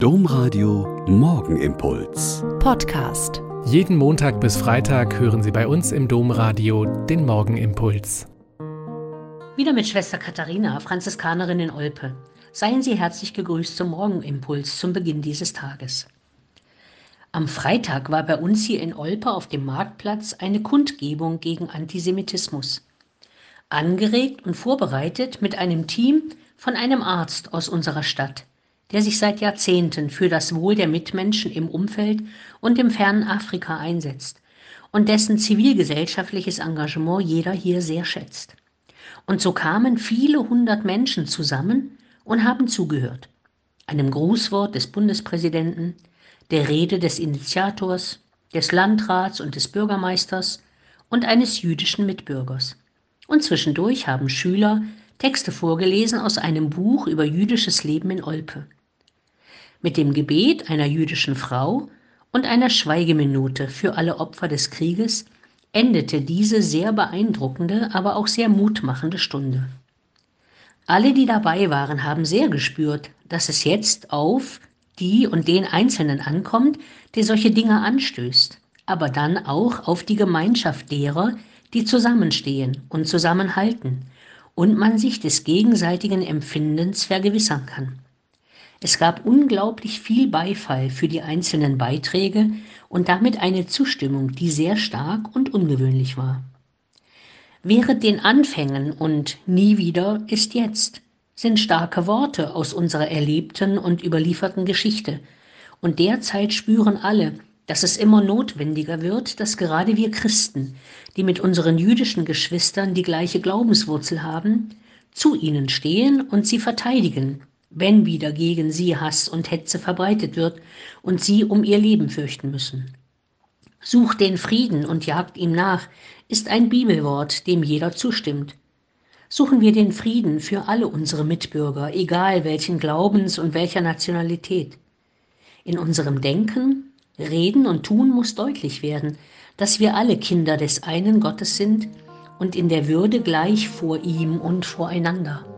Domradio Morgenimpuls. Podcast. Jeden Montag bis Freitag hören Sie bei uns im Domradio den Morgenimpuls. Wieder mit Schwester Katharina, Franziskanerin in Olpe. Seien Sie herzlich gegrüßt zum Morgenimpuls zum Beginn dieses Tages. Am Freitag war bei uns hier in Olpe auf dem Marktplatz eine Kundgebung gegen Antisemitismus. Angeregt und vorbereitet mit einem Team von einem Arzt aus unserer Stadt der sich seit Jahrzehnten für das Wohl der Mitmenschen im Umfeld und im fernen Afrika einsetzt und dessen zivilgesellschaftliches Engagement jeder hier sehr schätzt. Und so kamen viele hundert Menschen zusammen und haben zugehört. Einem Grußwort des Bundespräsidenten, der Rede des Initiators, des Landrats und des Bürgermeisters und eines jüdischen Mitbürgers. Und zwischendurch haben Schüler Texte vorgelesen aus einem Buch über jüdisches Leben in Olpe mit dem Gebet einer jüdischen Frau und einer Schweigeminute für alle Opfer des Krieges endete diese sehr beeindruckende, aber auch sehr mutmachende Stunde. Alle, die dabei waren, haben sehr gespürt, dass es jetzt auf die und den Einzelnen ankommt, der solche Dinge anstößt, aber dann auch auf die Gemeinschaft derer, die zusammenstehen und zusammenhalten und man sich des gegenseitigen Empfindens vergewissern kann. Es gab unglaublich viel Beifall für die einzelnen Beiträge und damit eine Zustimmung, die sehr stark und ungewöhnlich war. Während den Anfängen und nie wieder ist jetzt sind starke Worte aus unserer erlebten und überlieferten Geschichte. Und derzeit spüren alle, dass es immer notwendiger wird, dass gerade wir Christen, die mit unseren jüdischen Geschwistern die gleiche Glaubenswurzel haben, zu ihnen stehen und sie verteidigen, wenn wieder gegen sie Hass und Hetze verbreitet wird und sie um ihr Leben fürchten müssen. Sucht den Frieden und jagt ihm nach, ist ein Bibelwort, dem jeder zustimmt. Suchen wir den Frieden für alle unsere Mitbürger, egal welchen Glaubens und welcher Nationalität. In unserem Denken, Reden und Tun muss deutlich werden, dass wir alle Kinder des einen Gottes sind und in der Würde gleich vor ihm und voreinander.